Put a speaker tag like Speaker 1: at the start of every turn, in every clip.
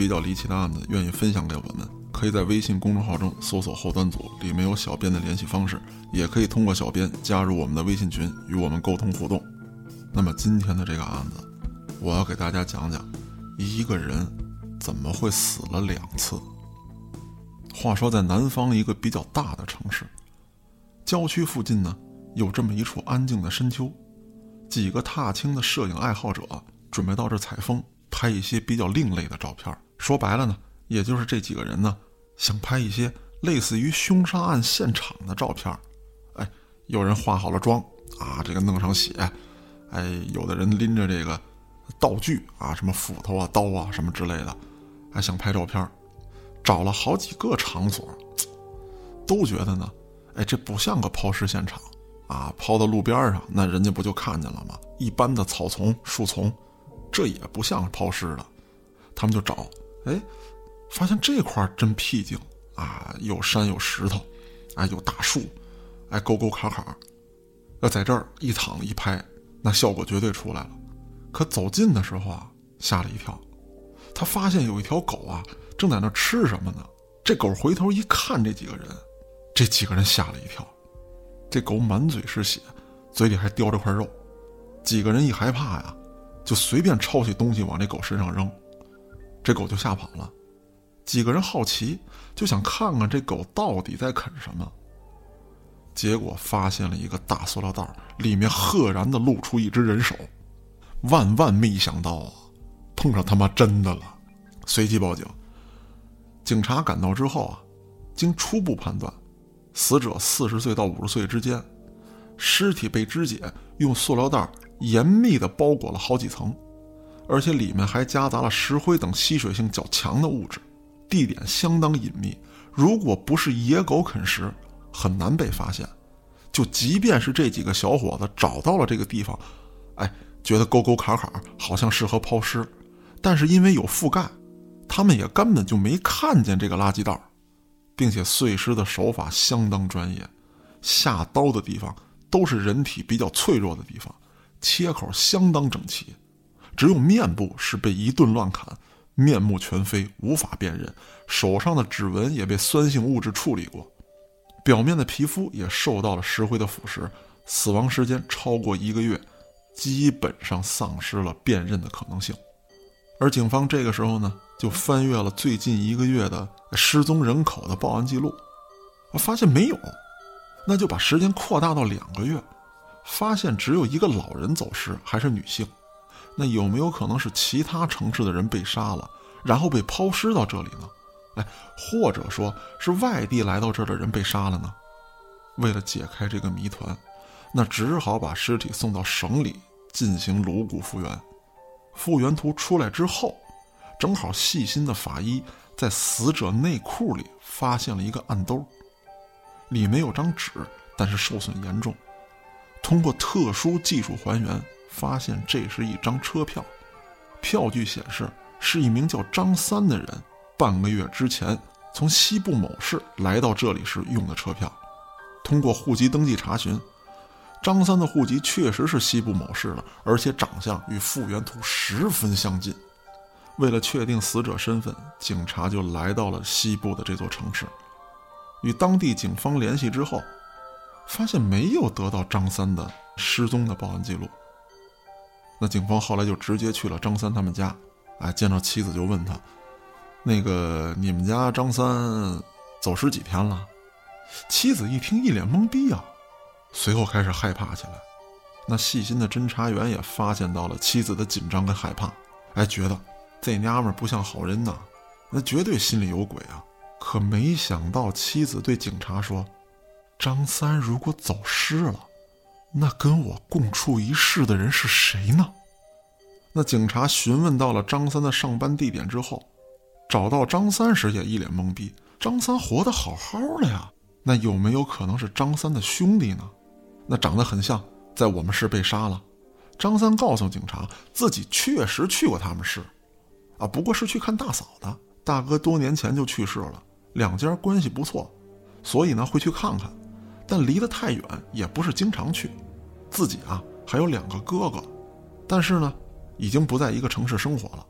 Speaker 1: 比较离奇的案子，愿意分享给我们，可以在微信公众号中搜索“后端组”，里面有小编的联系方式，也可以通过小编加入我们的微信群，与我们沟通互动。那么今天的这个案子，我要给大家讲讲一个人怎么会死了两次。话说，在南方一个比较大的城市，郊区附近呢，有这么一处安静的深秋。几个踏青的摄影爱好者准备到这采风，拍一些比较另类的照片。说白了呢，也就是这几个人呢，想拍一些类似于凶杀案现场的照片。哎，有人化好了妆啊，这个弄上血，哎，有的人拎着这个道具啊，什么斧头啊、刀啊什么之类的，还想拍照片。找了好几个场所，都觉得呢，哎，这不像个抛尸现场。啊，抛到路边上，那人家不就看见了吗？一般的草丛、树丛，这也不像抛尸的。他们就找，哎，发现这块真僻静啊，有山有石头，哎，有大树，哎，沟沟坎坎，要在这儿一躺一拍，那效果绝对出来了。可走近的时候啊，吓了一跳，他发现有一条狗啊，正在那吃什么呢？这狗回头一看这几个人，这几个人吓了一跳。这狗满嘴是血，嘴里还叼着块肉，几个人一害怕呀，就随便抄起东西往这狗身上扔，这狗就吓跑了。几个人好奇，就想看看这狗到底在啃什么。结果发现了一个大塑料袋，里面赫然的露出一只人手。万万没想到啊，碰上他妈真的了，随即报警。警察赶到之后啊，经初步判断。死者四十岁到五十岁之间，尸体被肢解，用塑料袋严密地包裹了好几层，而且里面还夹杂了石灰等吸水性较强的物质，地点相当隐秘。如果不是野狗啃食，很难被发现。就即便是这几个小伙子找到了这个地方，哎，觉得沟沟坎坎好像适合抛尸，但是因为有覆盖，他们也根本就没看见这个垃圾袋。并且碎尸的手法相当专业，下刀的地方都是人体比较脆弱的地方，切口相当整齐，只有面部是被一顿乱砍，面目全非，无法辨认。手上的指纹也被酸性物质处理过，表面的皮肤也受到了石灰的腐蚀，死亡时间超过一个月，基本上丧失了辨认的可能性。而警方这个时候呢？就翻阅了最近一个月的失踪人口的报案记录，发现没有，那就把时间扩大到两个月，发现只有一个老人走失，还是女性。那有没有可能是其他城市的人被杀了，然后被抛尸到这里呢？哎，或者说是外地来到这儿的人被杀了呢？为了解开这个谜团，那只好把尸体送到省里进行颅骨复原。复原图出来之后。正好，细心的法医在死者内裤里发现了一个暗兜，里面有张纸，但是受损严重。通过特殊技术还原，发现这是一张车票，票据显示是一名叫张三的人半个月之前从西部某市来到这里时用的车票。通过户籍登记查询，张三的户籍确实是西部某市的，而且长相与复原图十分相近。为了确定死者身份，警察就来到了西部的这座城市，与当地警方联系之后，发现没有得到张三的失踪的报案记录。那警方后来就直接去了张三他们家，哎，见到妻子就问他：“那个你们家张三走失几天了？”妻子一听，一脸懵逼啊，随后开始害怕起来。那细心的侦查员也发现到了妻子的紧张跟害怕，哎，觉得。这娘们不像好人呐，那绝对心里有鬼啊！可没想到妻子对警察说：“张三如果走失了，那跟我共处一室的人是谁呢？”那警察询问到了张三的上班地点之后，找到张三时也一脸懵逼。张三活得好好的呀，那有没有可能是张三的兄弟呢？那长得很像，在我们市被杀了。张三告诉警察，自己确实去过他们市。啊，不过是去看大嫂的。大哥多年前就去世了，两家关系不错，所以呢会去看看，但离得太远，也不是经常去。自己啊还有两个哥哥，但是呢，已经不在一个城市生活了。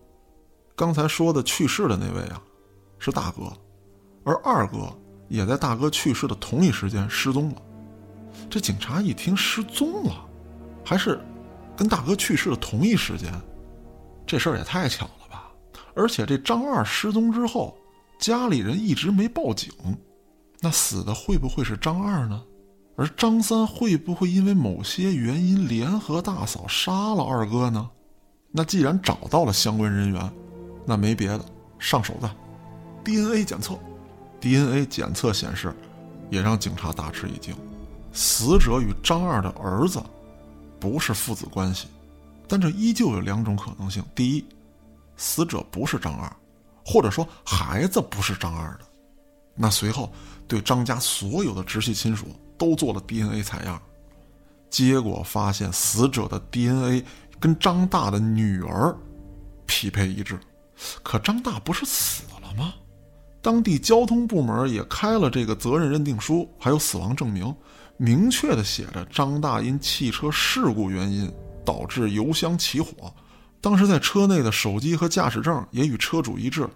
Speaker 1: 刚才说的去世的那位啊，是大哥，而二哥也在大哥去世的同一时间失踪了。这警察一听失踪了，还是跟大哥去世的同一时间，这事儿也太巧了吧！而且这张二失踪之后，家里人一直没报警，那死的会不会是张二呢？而张三会不会因为某些原因联合大嫂杀了二哥呢？那既然找到了相关人员，那没别的，上手的 DNA 检测，DNA 检测显示，也让警察大吃一惊，死者与张二的儿子不是父子关系，但这依旧有两种可能性：第一，死者不是张二，或者说孩子不是张二的。那随后对张家所有的直系亲属。都做了 DNA 采样，结果发现死者的 DNA 跟张大的女儿匹配一致。可张大不是死了吗？当地交通部门也开了这个责任认定书，还有死亡证明，明确的写着张大因汽车事故原因导致油箱起火。当时在车内的手机和驾驶证也与车主一致，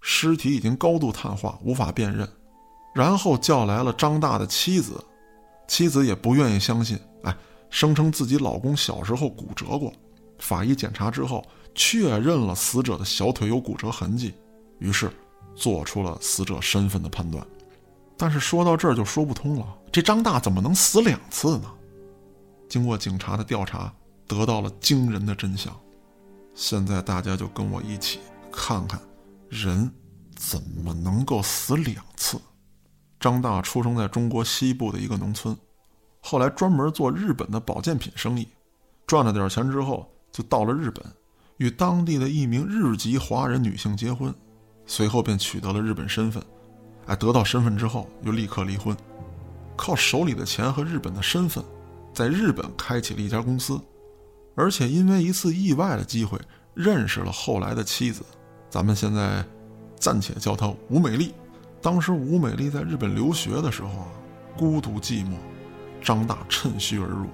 Speaker 1: 尸体已经高度碳化，无法辨认。然后叫来了张大的妻子。妻子也不愿意相信，哎，声称自己老公小时候骨折过。法医检查之后，确认了死者的小腿有骨折痕迹，于是做出了死者身份的判断。但是说到这儿就说不通了，这张大怎么能死两次呢？经过警察的调查，得到了惊人的真相。现在大家就跟我一起看看，人怎么能够死两次？张大出生在中国西部的一个农村，后来专门做日本的保健品生意，赚了点钱之后就到了日本，与当地的一名日籍华人女性结婚，随后便取得了日本身份。哎，得到身份之后又立刻离婚，靠手里的钱和日本的身份，在日本开启了一家公司，而且因为一次意外的机会认识了后来的妻子，咱们现在暂且叫她吴美丽。当时吴美丽在日本留学的时候啊，孤独寂寞，张大趁虚而入，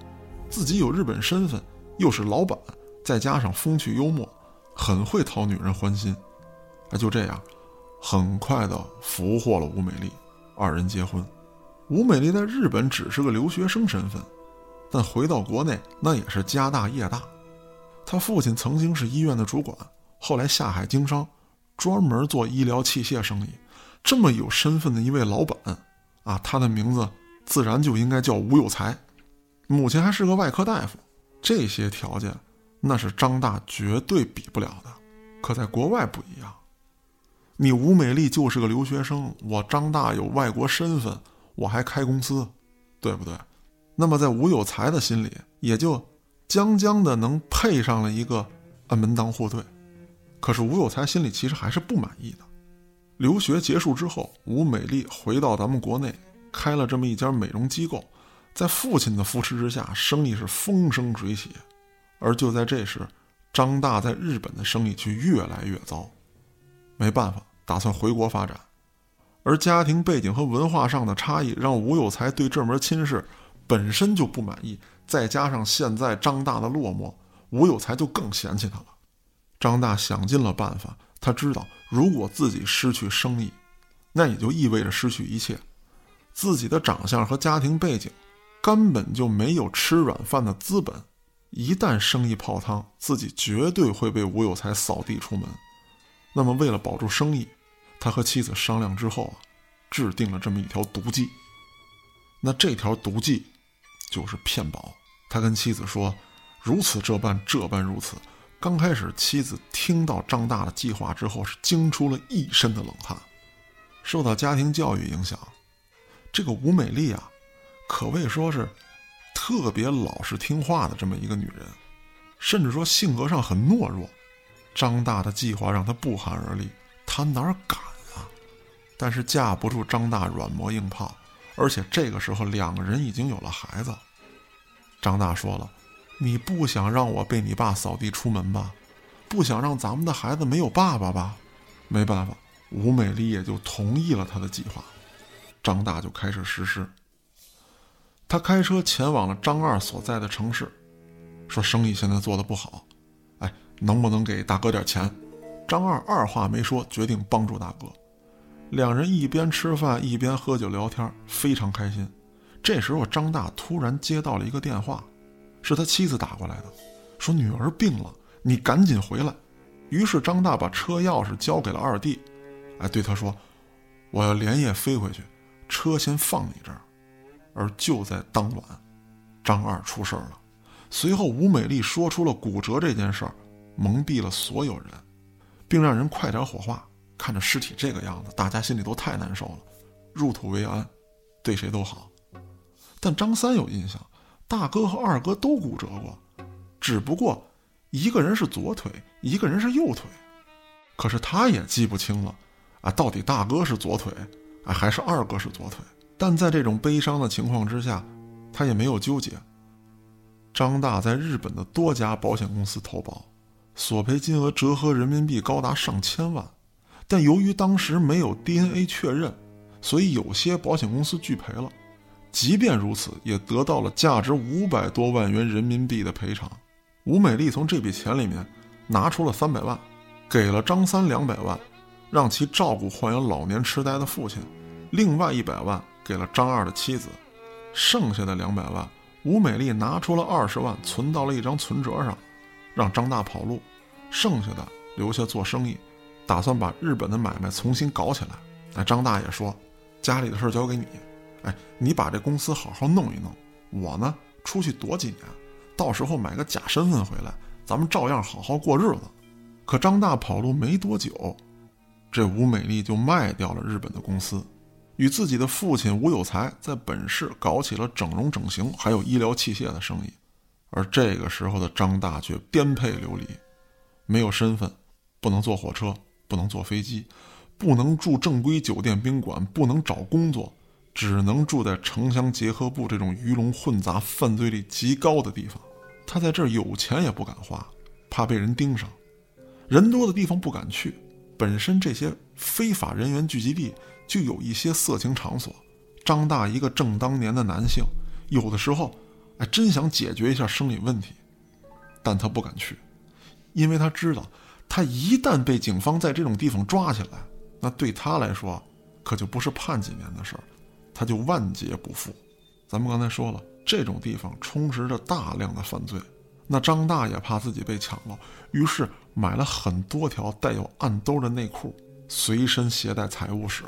Speaker 1: 自己有日本身份，又是老板，再加上风趣幽默，很会讨女人欢心，啊，就这样，很快的俘获了吴美丽，二人结婚。吴美丽在日本只是个留学生身份，但回到国内那也是家大业大，他父亲曾经是医院的主管，后来下海经商，专门做医疗器械生意。这么有身份的一位老板，啊，他的名字自然就应该叫吴有才，母亲还是个外科大夫，这些条件那是张大绝对比不了的。可在国外不一样，你吴美丽就是个留学生，我张大有外国身份，我还开公司，对不对？那么在吴有才的心里，也就将将的能配上了一个门当户对。可是吴有才心里其实还是不满意的。留学结束之后，吴美丽回到咱们国内，开了这么一家美容机构，在父亲的扶持之下，生意是风生水起。而就在这时，张大在日本的生意却越来越糟，没办法，打算回国发展。而家庭背景和文化上的差异，让吴有才对这门亲事本身就不满意，再加上现在张大的落寞，吴有才就更嫌弃他了。张大想尽了办法。他知道，如果自己失去生意，那也就意味着失去一切。自己的长相和家庭背景，根本就没有吃软饭的资本。一旦生意泡汤，自己绝对会被吴有才扫地出门。那么，为了保住生意，他和妻子商量之后啊，制定了这么一条毒计。那这条毒计，就是骗保。他跟妻子说：“如此这般，这般如此。”刚开始，妻子听到张大的计划之后，是惊出了一身的冷汗。受到家庭教育影响，这个吴美丽啊，可谓说是特别老实听话的这么一个女人，甚至说性格上很懦弱。张大的计划让她不寒而栗，她哪敢啊？但是架不住张大软磨硬泡，而且这个时候两个人已经有了孩子。张大说了。你不想让我被你爸扫地出门吧？不想让咱们的孩子没有爸爸吧？没办法，吴美丽也就同意了他的计划。张大就开始实施。他开车前往了张二所在的城市，说生意现在做的不好，哎，能不能给大哥点钱？张二二话没说，决定帮助大哥。两人一边吃饭一边喝酒聊天，非常开心。这时候，张大突然接到了一个电话，是他妻子打过来的，说女儿病了，你赶紧回来。于是张大把车钥匙交给了二弟，哎，对他说：“我要连夜飞回去，车先放你这儿。”而就在当晚，张二出事儿了。随后，吴美丽说出了骨折这件事儿，蒙蔽了所有人，并让人快点火化。看着尸体这个样子，大家心里都太难受了。入土为安，对谁都好。但张三有印象，大哥和二哥都骨折过，只不过一个人是左腿，一个人是右腿。可是他也记不清了，啊，到底大哥是左腿，啊，还是二哥是左腿？但在这种悲伤的情况之下，他也没有纠结。张大在日本的多家保险公司投保，索赔金额折合人民币高达上千万，但由于当时没有 DNA 确认，所以有些保险公司拒赔了。即便如此，也得到了价值五百多万元人民币的赔偿。吴美丽从这笔钱里面拿出了三百万，给了张三两百万，让其照顾患有老年痴呆的父亲；另外一百万给了张二的妻子，剩下的两百万，吴美丽拿出了二十万存到了一张存折上，让张大跑路，剩下的留下做生意，打算把日本的买卖重新搞起来。那张大爷说：“家里的事交给你。”哎，你把这公司好好弄一弄，我呢出去躲几年，到时候买个假身份回来，咱们照样好好过日子。可张大跑路没多久，这吴美丽就卖掉了日本的公司，与自己的父亲吴有才在本市搞起了整容整形还有医疗器械的生意。而这个时候的张大却颠沛流离，没有身份，不能坐火车，不能坐飞机，不能住正规酒店宾馆，不能找工作。只能住在城乡结合部这种鱼龙混杂、犯罪率极高的地方。他在这儿有钱也不敢花，怕被人盯上。人多的地方不敢去，本身这些非法人员聚集地就有一些色情场所。张大一个正当年的男性，有的时候，哎，真想解决一下生理问题，但他不敢去，因为他知道，他一旦被警方在这种地方抓起来，那对他来说，可就不是判几年的事儿。他就万劫不复。咱们刚才说了，这种地方充斥着大量的犯罪。那张大爷怕自己被抢了，于是买了很多条带有暗兜的内裤，随身携带财物使。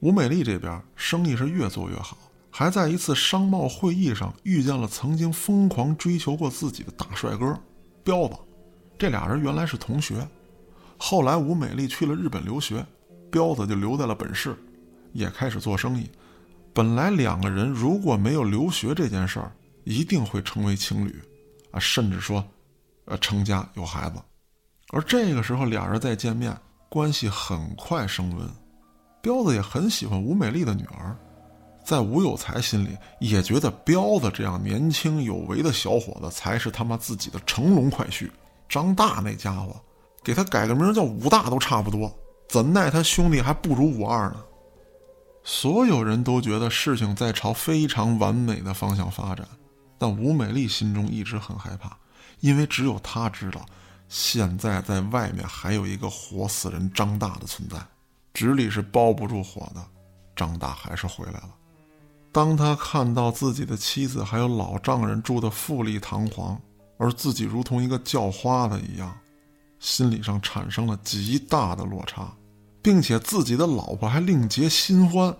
Speaker 1: 吴美丽这边生意是越做越好，还在一次商贸会议上遇见了曾经疯狂追求过自己的大帅哥彪子。这俩人原来是同学，后来吴美丽去了日本留学，彪子就留在了本市，也开始做生意。本来两个人如果没有留学这件事儿，一定会成为情侣，啊，甚至说，呃，成家有孩子。而这个时候俩人再见面，关系很快升温。彪子也很喜欢吴美丽的女儿，在吴有才心里也觉得彪子这样年轻有为的小伙子才是他妈自己的乘龙快婿。张大那家伙，给他改个名叫武大都差不多，怎奈他兄弟还不如武二呢。所有人都觉得事情在朝非常完美的方向发展，但吴美丽心中一直很害怕，因为只有她知道，现在在外面还有一个活死人张大的存在，纸里是包不住火的。张大还是回来了。当他看到自己的妻子还有老丈人住的富丽堂皇，而自己如同一个叫花的一样，心理上产生了极大的落差。并且自己的老婆还另结新欢，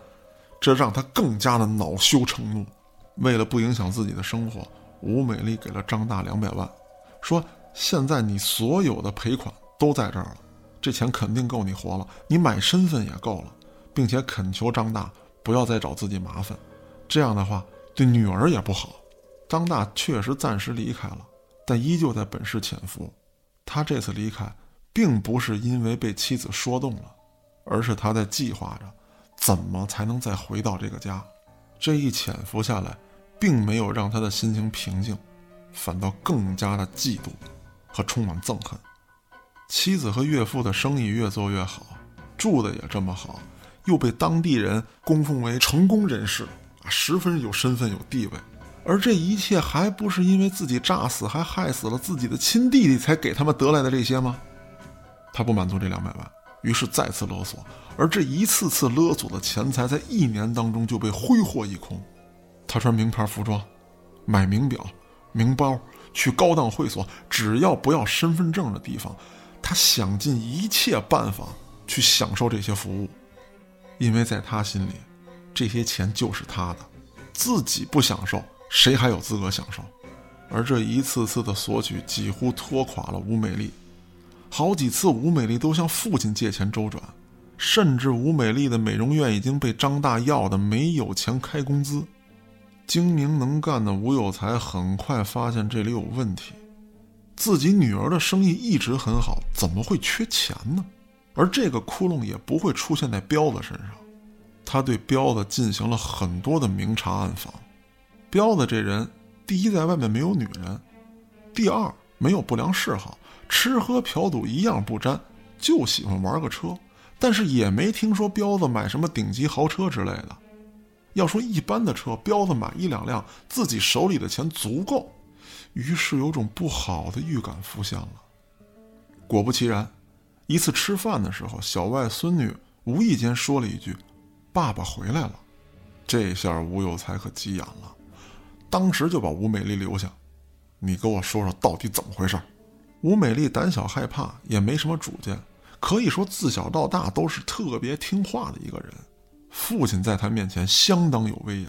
Speaker 1: 这让他更加的恼羞成怒。为了不影响自己的生活，吴美丽给了张大两百万，说：“现在你所有的赔款都在这儿了，这钱肯定够你活了。你买身份也够了，并且恳求张大不要再找自己麻烦，这样的话对女儿也不好。”张大确实暂时离开了，但依旧在本市潜伏。他这次离开，并不是因为被妻子说动了。而是他在计划着，怎么才能再回到这个家。这一潜伏下来，并没有让他的心情平静，反倒更加的嫉妒和充满憎恨。妻子和岳父的生意越做越好，住的也这么好，又被当地人供奉为成功人士啊，十分有身份有地位。而这一切还不是因为自己诈死还害死了自己的亲弟弟才给他们得来的这些吗？他不满足这两百万，于是再次勒索，而这一次次勒索的钱财在一年当中就被挥霍一空。他穿名牌服装，买名表、名包，去高档会所，只要不要身份证的地方，他想尽一切办法去享受这些服务，因为在他心里，这些钱就是他的，自己不享受。谁还有资格享受？而这一次次的索取，几乎拖垮了吴美丽。好几次，吴美丽都向父亲借钱周转，甚至吴美丽的美容院已经被张大要的没有钱开工资。精明能干的吴有才很快发现这里有问题：自己女儿的生意一直很好，怎么会缺钱呢？而这个窟窿也不会出现在彪子身上。他对彪子进行了很多的明察暗访。彪子这人，第一在外面没有女人，第二没有不良嗜好，吃喝嫖赌一样不沾，就喜欢玩个车。但是也没听说彪子买什么顶级豪车之类的。要说一般的车，彪子买一两辆，自己手里的钱足够。于是有种不好的预感浮现了。果不其然，一次吃饭的时候，小外孙女无意间说了一句：“爸爸回来了。”这下吴有才可急眼了。当时就把吴美丽留下，你给我说说到底怎么回事？吴美丽胆小害怕，也没什么主见，可以说自小到大都是特别听话的一个人。父亲在她面前相当有威严，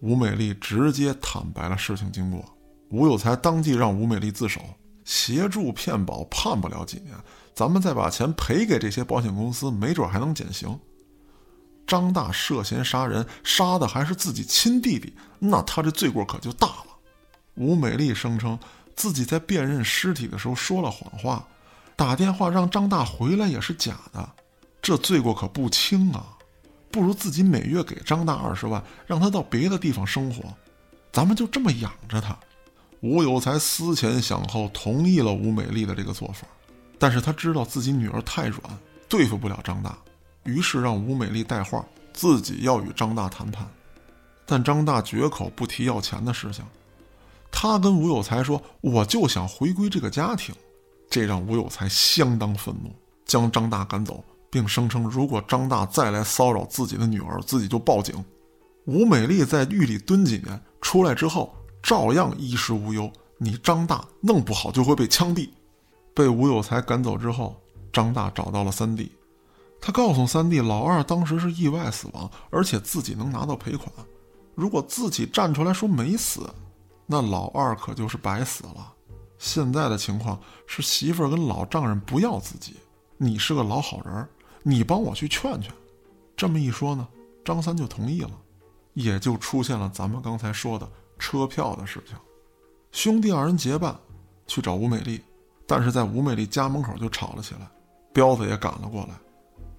Speaker 1: 吴美丽直接坦白了事情经过。吴有才当即让吴美丽自首，协助骗保，判不了几年，咱们再把钱赔给这些保险公司，没准还能减刑。张大涉嫌杀人，杀的还是自己亲弟弟，那他这罪过可就大了。吴美丽声称自己在辨认尸体的时候说了谎话，打电话让张大回来也是假的，这罪过可不轻啊！不如自己每月给张大二十万，让他到别的地方生活，咱们就这么养着他。吴有才思前想后，同意了吴美丽的这个做法，但是他知道自己女儿太软，对付不了张大。于是让吴美丽带话，自己要与张大谈判，但张大绝口不提要钱的事情。他跟吴有才说：“我就想回归这个家庭。”这让吴有才相当愤怒，将张大赶走，并声称如果张大再来骚扰自己的女儿，自己就报警。吴美丽在狱里蹲几年，出来之后照样衣食无忧。你张大弄不好就会被枪毙。被吴有才赶走之后，张大找到了三弟。他告诉三弟，老二当时是意外死亡，而且自己能拿到赔款。如果自己站出来说没死，那老二可就是白死了。现在的情况是媳妇儿跟老丈人不要自己，你是个老好人，你帮我去劝劝。这么一说呢，张三就同意了，也就出现了咱们刚才说的车票的事情。兄弟二人结伴去找吴美丽，但是在吴美丽家门口就吵了起来，彪子也赶了过来。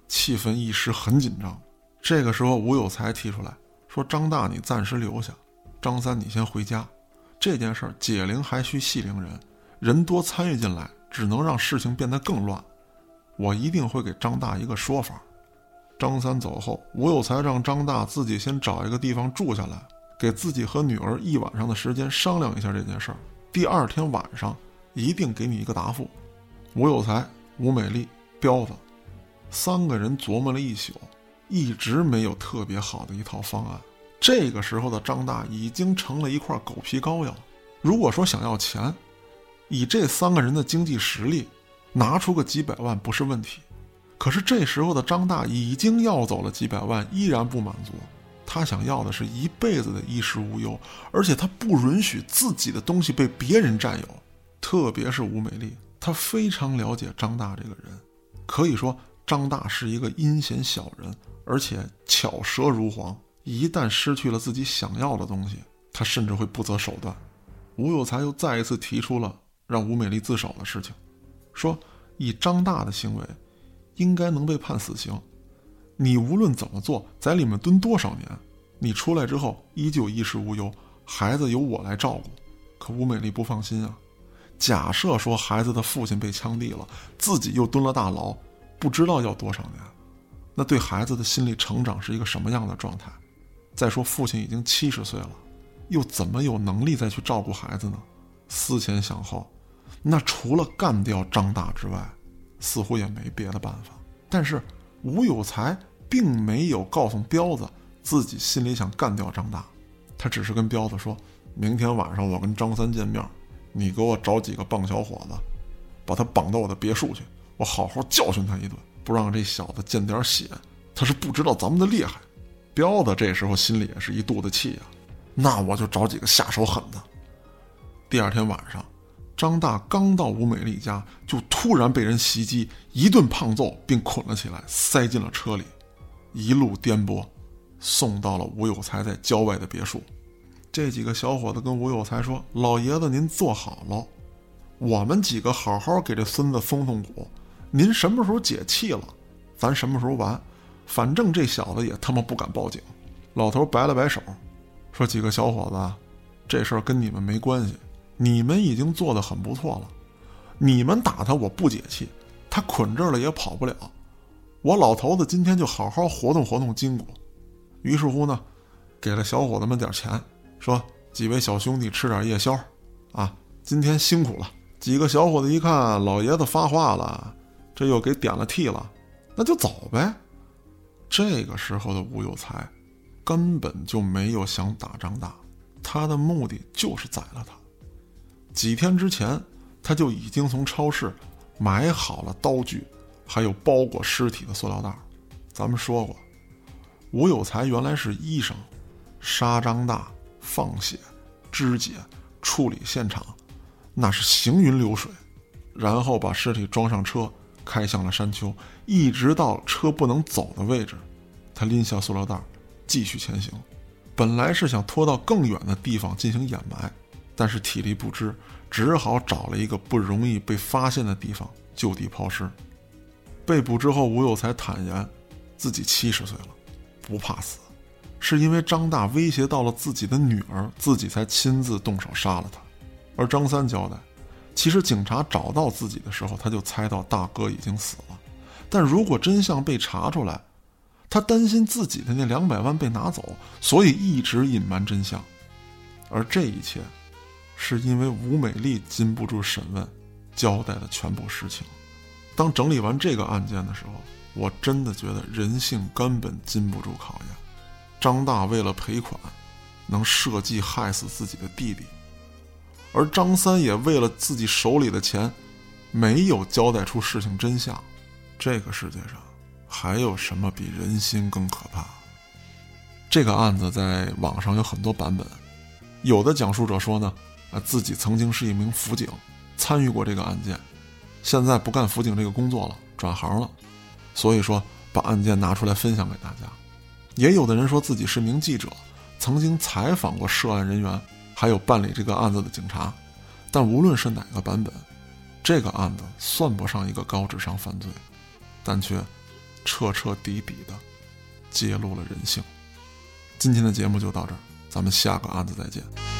Speaker 1: 气氛一时很紧张，这个时候吴有才提出来说：“张大，你暂时留下；张三，你先回家。这件事儿解铃还需系铃人，人多参与进来，只能让事情变得更乱。我一定会给张大一个说法。”张三走后，吴有才让张大自己先找一个地方住下来，给自己和女儿一晚上的时间商量一下这件事儿。第二天晚上一定给你一个答复。吴有才、吴美丽、彪子。三个人琢磨了一宿，一直没有特别好的一套方案。这个时候的张大已经成了一块狗皮膏药。如果说想要钱，以这三个人的经济实力，拿出个几百万不是问题。可是这时候的张大已经要走了几百万，依然不满足。他想要的是一辈子的衣食无忧，而且他不允许自己的东西被别人占有。特别是吴美丽，她非常了解张大这个人，可以说。张大是一个阴险小人，而且巧舌如簧。一旦失去了自己想要的东西，他甚至会不择手段。吴有才又再一次提出了让吴美丽自首的事情，说以张大的行为，应该能被判死刑。你无论怎么做，在里面蹲多少年，你出来之后依旧衣食无忧，孩子由我来照顾。可吴美丽不放心啊。假设说孩子的父亲被枪毙了，自己又蹲了大牢。不知道要多少年，那对孩子的心理成长是一个什么样的状态？再说父亲已经七十岁了，又怎么有能力再去照顾孩子呢？思前想后，那除了干掉张大之外，似乎也没别的办法。但是吴有才并没有告诉彪子自己心里想干掉张大，他只是跟彪子说：“明天晚上我跟张三见面，你给我找几个棒小伙子，把他绑到我的别墅去，我好好教训他一顿，不让这小子见点血，他是不知道咱们的厉害。”彪子这时候心里也是一肚子气呀，那我就找几个下手狠的。第二天晚上，张大刚到吴美丽家，就突然被人袭击，一顿胖揍，并捆了起来，塞进了车里，一路颠簸，送到了吴有才在郊外的别墅。这几个小伙子跟吴有才说：“老爷子，您坐好了，我们几个好好给这孙子松松骨，您什么时候解气了，咱什么时候完。”反正这小子也他妈不敢报警。老头摆了摆手，说：“几个小伙子，这事儿跟你们没关系，你们已经做得很不错了。你们打他，我不解气，他捆这儿了也跑不了。我老头子今天就好好活动活动筋骨。”于是乎呢，给了小伙子们点钱，说：“几位小兄弟吃点夜宵，啊，今天辛苦了。”几个小伙子一看老爷子发话了，这又给点了替了，那就走呗。这个时候的吴有才，根本就没有想打张大，他的目的就是宰了他。几天之前，他就已经从超市买好了刀具，还有包裹尸体的塑料袋。咱们说过，吴有才原来是医生，杀张大、放血、肢解、处理现场，那是行云流水，然后把尸体装上车。开向了山丘，一直到车不能走的位置，他拎下塑料袋，继续前行。本来是想拖到更远的地方进行掩埋，但是体力不支，只好找了一个不容易被发现的地方就地抛尸。被捕之后，吴有才坦言，自己七十岁了，不怕死，是因为张大威胁到了自己的女儿，自己才亲自动手杀了他。而张三交代。其实警察找到自己的时候，他就猜到大哥已经死了。但如果真相被查出来，他担心自己的那两百万被拿走，所以一直隐瞒真相。而这一切，是因为吴美丽禁不住审问，交代的全部实情。当整理完这个案件的时候，我真的觉得人性根本经不住考验。张大为了赔款，能设计害死自己的弟弟。而张三也为了自己手里的钱，没有交代出事情真相。这个世界上还有什么比人心更可怕？这个案子在网上有很多版本，有的讲述者说呢，啊自己曾经是一名辅警，参与过这个案件，现在不干辅警这个工作了，转行了，所以说把案件拿出来分享给大家。也有的人说自己是名记者，曾经采访过涉案人员。还有办理这个案子的警察，但无论是哪个版本，这个案子算不上一个高智商犯罪，但却彻彻底底的揭露了人性。今天的节目就到这儿，咱们下个案子再见。